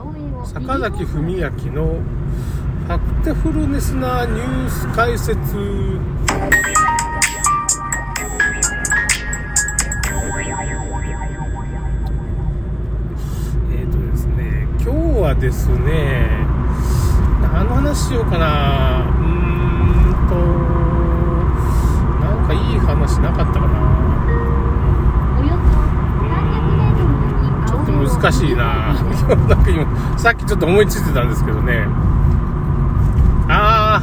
坂崎文明のファクテフルネスなニュース解説。えっ、ー、とですね今日はですね何の話しようかな。難しいな。なんか今さっきちょっと思いついてたんですけどね。あ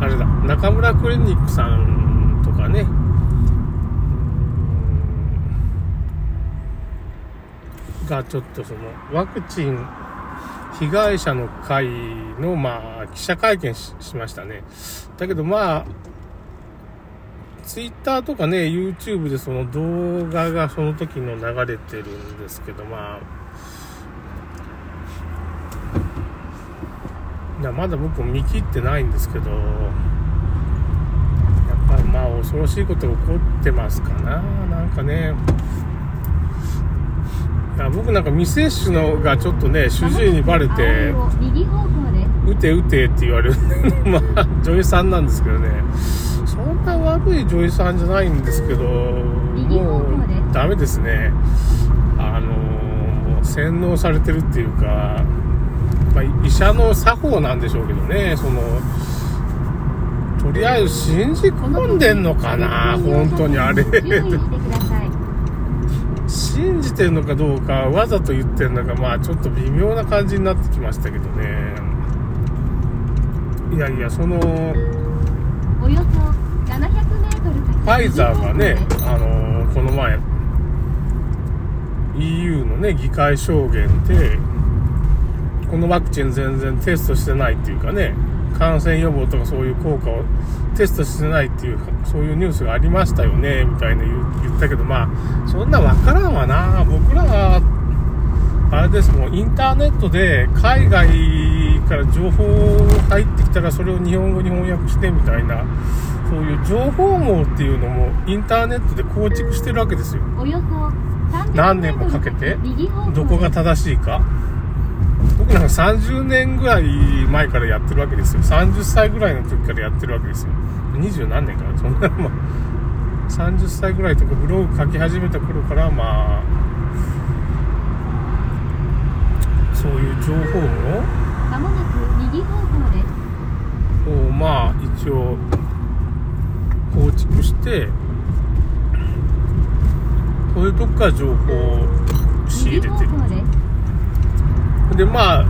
ああれだ。中村クリニックさんとかね。がちょっとそのワクチン被害者の会のまあ記者会見しましたね。だけどまあツイッターとかね、YouTube でその動画がその時の流れてるんですけど、まあ、いやまだ僕も見切ってないんですけど、やっぱりまあ恐ろしいことが起こってますかな、なんかね。いや僕なんか未接種のがちょっとね、主治医にバレて、打て打てって言われる まあ女優さんなんですけどね。そんな悪い女優さんじゃないんですけど、もうダメですね。あの、洗脳されてるっていうか、まあ、医者の作法なんでしょうけどね、その、とりあえず信じ込んでんのかな、本当にあれ。信じてるのかどうか、わざと言ってるのか、まあちょっと微妙な感じになってきましたけどね。いやいや、その、およそファイザーがね、あのー、この前、EU のね、議会証言で、このワクチン全然テストしてないっていうかね、感染予防とかそういう効果をテストしてないっていう、そういうニュースがありましたよね、みたいな言ったけど、まあ、そんなわからんわな。僕らは、あれですもん、インターネットで海外から情報入ってきたらそれを日本語に翻訳してみたいな、そういう情報網っていうのもインターネットで構築してるわけですよ。何年もかけて、どこが正しいか。僕なんか30年ぐらい前からやってるわけですよ。30歳ぐらいの時からやってるわけですよ。20何年かなそんな、まあ、30歳ぐらいとかブログ書き始めた頃から、まあ、そういう情報も、まもなく右方向です。を、まあ、一応、構築してそういうとこから情報を仕入れてるでまあ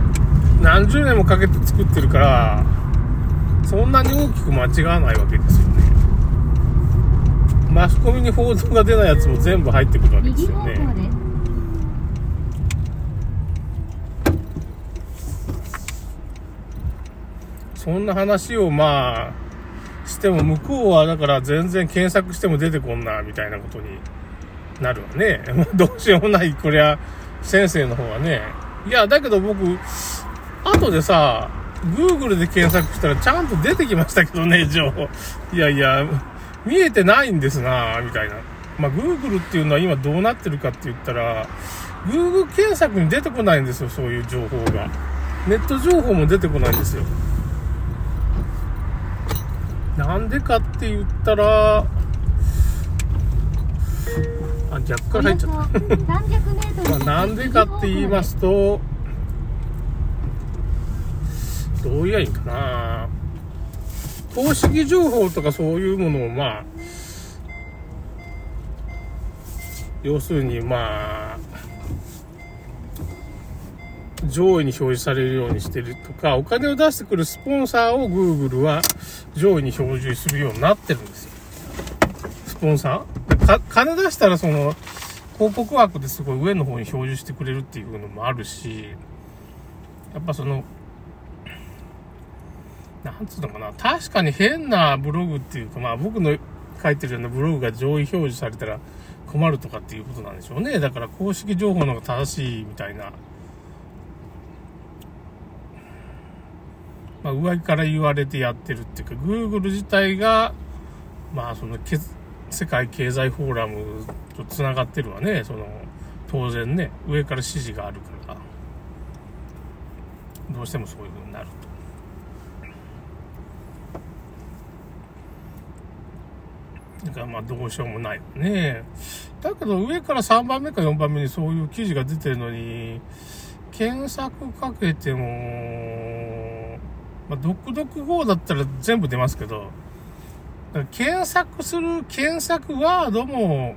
何十年もかけて作ってるからそんなに大きく間違わないわけですよねマスコミに報道が出ないやつも全部入ってくるわけですよねそんな話をまあしても向こうはだから全然検索しても出てこんな、みたいなことになるわね。どうしようもない、こりゃ、先生の方はね。いや、だけど僕、後でさ、Google で検索したらちゃんと出てきましたけどね、情報。いやいや、見えてないんですなみたいな。まあ、Google っていうのは今どうなってるかって言ったら、Google 検索に出てこないんですよ、そういう情報が。ネット情報も出てこないんですよ。なんでかって言ったら、あ、逆から入っちゃった。まあなんでかって言いますと、どう言えばいいかな。公式情報とかそういうものをまあ、要するにまあ、上位に表示されるようにしてるとか、お金を出してくるスポンサーを Google は上位に表示するようになってるんですよ。スポンサーか金出したらその、広告枠ですごい上の方に表示してくれるっていうのもあるし、やっぱその、なんつうのかな、確かに変なブログっていうか、まあ僕の書いてるようなブログが上位表示されたら困るとかっていうことなんでしょうね。だから公式情報の方が正しいみたいなまあ、上から言われてやってるっていうか、Google 自体が、まあ、その、世界経済フォーラムと繋がってるわね、その、当然ね、上から指示があるから。どうしてもそういう風になると。だからまあどうしようもないよね。だけど上から3番目か4番目にそういう記事が出てるのに、検索かけても、まあ、読読語だったら全部出ますけど、検索する検索ワードも、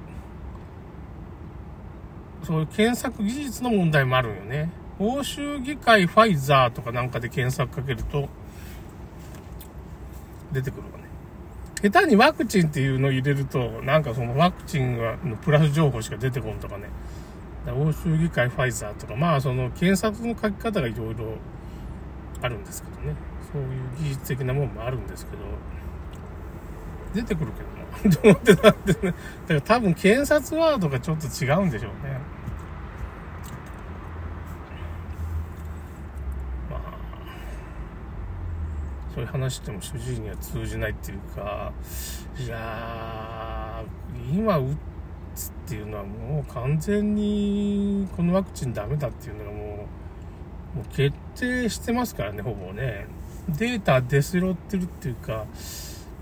そういう検索技術の問題もあるよね。欧州議会ファイザーとかなんかで検索かけると、出てくるわね。下手にワクチンっていうのを入れると、なんかそのワクチンのプラス情報しか出てこんとかね。欧州議会ファイザーとか、まあその検索の書き方がいろいろあるんですけどね。そういう技術的なもんもあるんですけど、出てくるけどな。どうってなってね。だから多分検索ワードがちょっと違うんでしょうね。まあ、そういう話しても主治医には通じないっていうか、いやー、今打つっていうのはもう完全にこのワクチンダメだっていうのがもう、もう決定してますからね、ほぼね。データ出しろってるっていうか、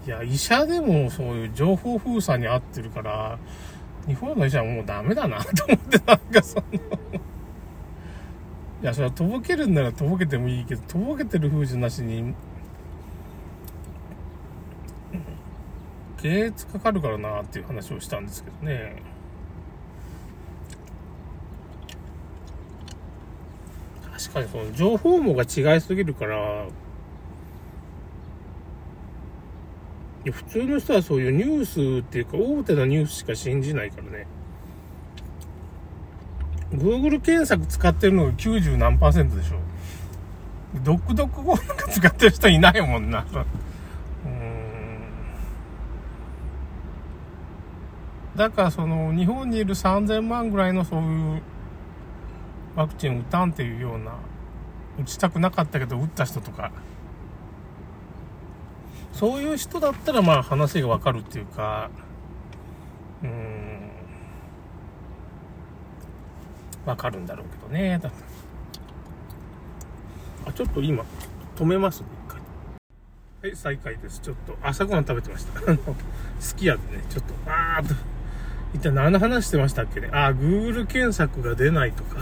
いや、医者でもそういう情報封鎖に合ってるから、日本の医者はもうダメだなと思って、なんかそのいや、それはとぼけるんならとぼけてもいいけど、とぼけてる風じなしに、経閲かかるからなっていう話をしたんですけどね。確かにその情報網が違いすぎるから、普通の人はそういうニュースっていうか、大手のニュースしか信じないからね。Google 検索使ってるのが90何パーセントでしょ。ドックドック語なんか使ってる人いないもんな。うん。だからその、日本にいる3000万ぐらいのそういうワクチン打たんっていうような、打ちたくなかったけど打った人とか、そういう人だったらまあ話がわかるっていうか、うん、わかるんだろうけどね。あ、ちょっと今、止めますね、一回。はい、再開です。ちょっと、朝ごはん食べてました。あの、すき家でね、ちょっと、あーっと、一体何の話してましたっけね。あ、Google 検索が出ないとか。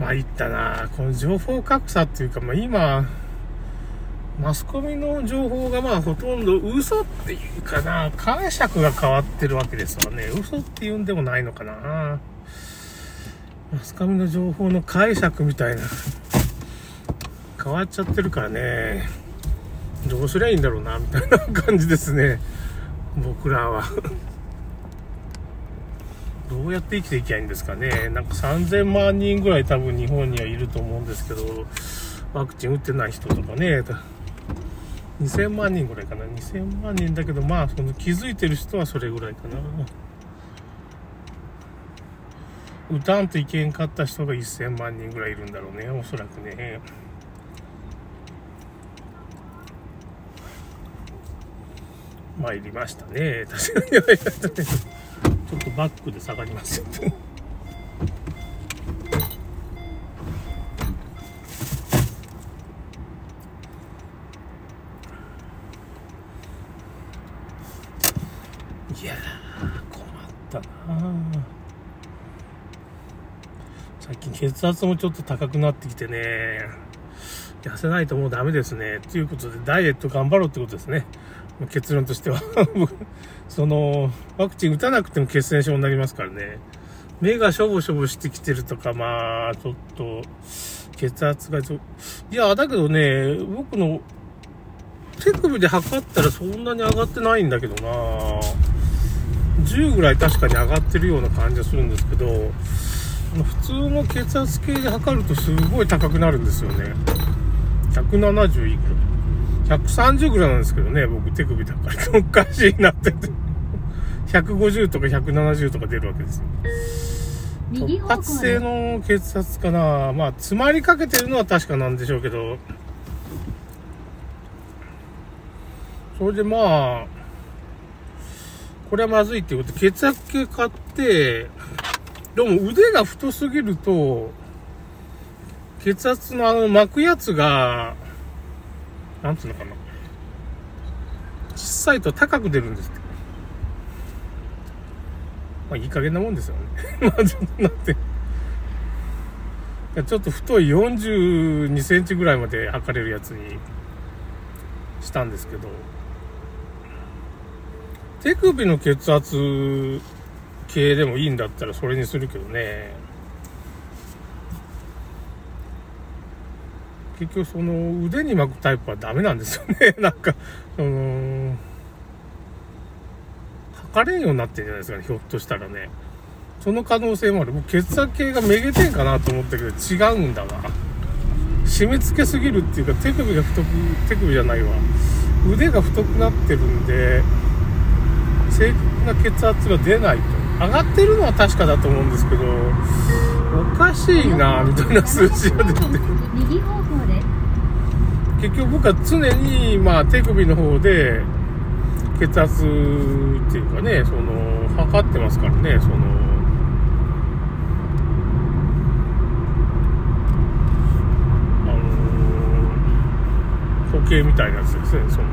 まあ、いったなこの情報格差っていうか、まあ今、マスコミの情報がまあほとんど嘘っていうかな、解釈が変わってるわけですわね。嘘って言うんでもないのかな。マスコミの情報の解釈みたいな、変わっちゃってるからね。どうすりゃいいんだろうな、みたいな感じですね。僕らは。どうやって生きていきゃいいんですかね。なんか3000万人ぐらい多分日本にはいると思うんですけど、ワクチン打ってない人とかね。2000万人ぐらいかな。2000万人だけど、まあ、その気づいてる人はそれぐらいかな。打たんといけんかった人が1000万人ぐらいいるんだろうね。おそらくね。参りましたね。確かに。ちょっとバックで下がりますよいや困ったな最近血圧もちょっと高くなってきてね、痩せないともうダメですね。ということで、ダイエット頑張ろうってことですね。結論としては その、ワクチン打たなくても血栓症になりますからね。目がしょぼしょぼしてきてるとか、まあ、ちょっと、血圧がちょ、いや、だけどね、僕の手首で測ったらそんなに上がってないんだけどな10ぐらい確かに上がってるような感じがするんですけど、普通の血圧計で測るとすごい高くなるんですよね。170いくら。130ぐらいなんですけどね、僕手首高いと おかしいなってて。150とか170とか出るわけですよ。突発性の血圧かな。まあ、詰まりかけてるのは確かなんでしょうけど、それでまあ、これはまずいっていうことで、血圧計買って、でも腕が太すぎると、血圧のあの巻くやつが、なんつうのかな。小さいと高く出るんですって。まあいい加減なもんですよね。まあちょっとなって。ちょっと太い42センチぐらいまで測れるやつにしたんですけど、手首の血圧系でもいいんだったらそれにするけどね。結局その腕に巻くタイプはダメなんですよね。なんか、その、測れんようになってんじゃないですかね、ひょっとしたらね。その可能性もある。もう血圧計がめげてんかなと思ったけど、違うんだわ。締め付けすぎるっていうか、手首が太く、手首じゃないわ。腕が太くなってるんで、正確な血圧が出ないと。上がってるのは確かだと思うんですけど、おかしいなみたいな数字が出て結局僕は常に、まあ、手首の方で血圧っていうかねその測ってますからねその。あの時計みたいなやつですねその。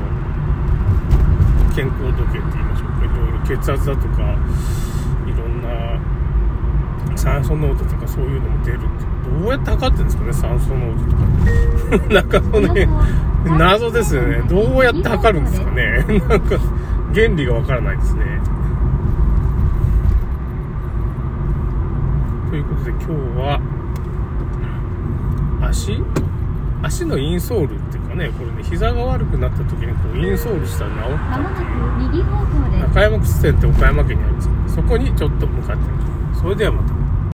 健康時計って言いましょうか。いろいろ血圧だとか酸素濃度とかそういうのも出るってどうやって測ってるんですかね酸素濃度とか。なんかその辺謎ですよね。どうやって測るんですかね。なんか原理がわからないですね。ということで今日は足？足のインソールっていうかねこれね膝が悪くなった時にこうインソールしたら治ったっていう。中山靴店って岡山県にあるんですけどそこにちょっと向かってますそれではまた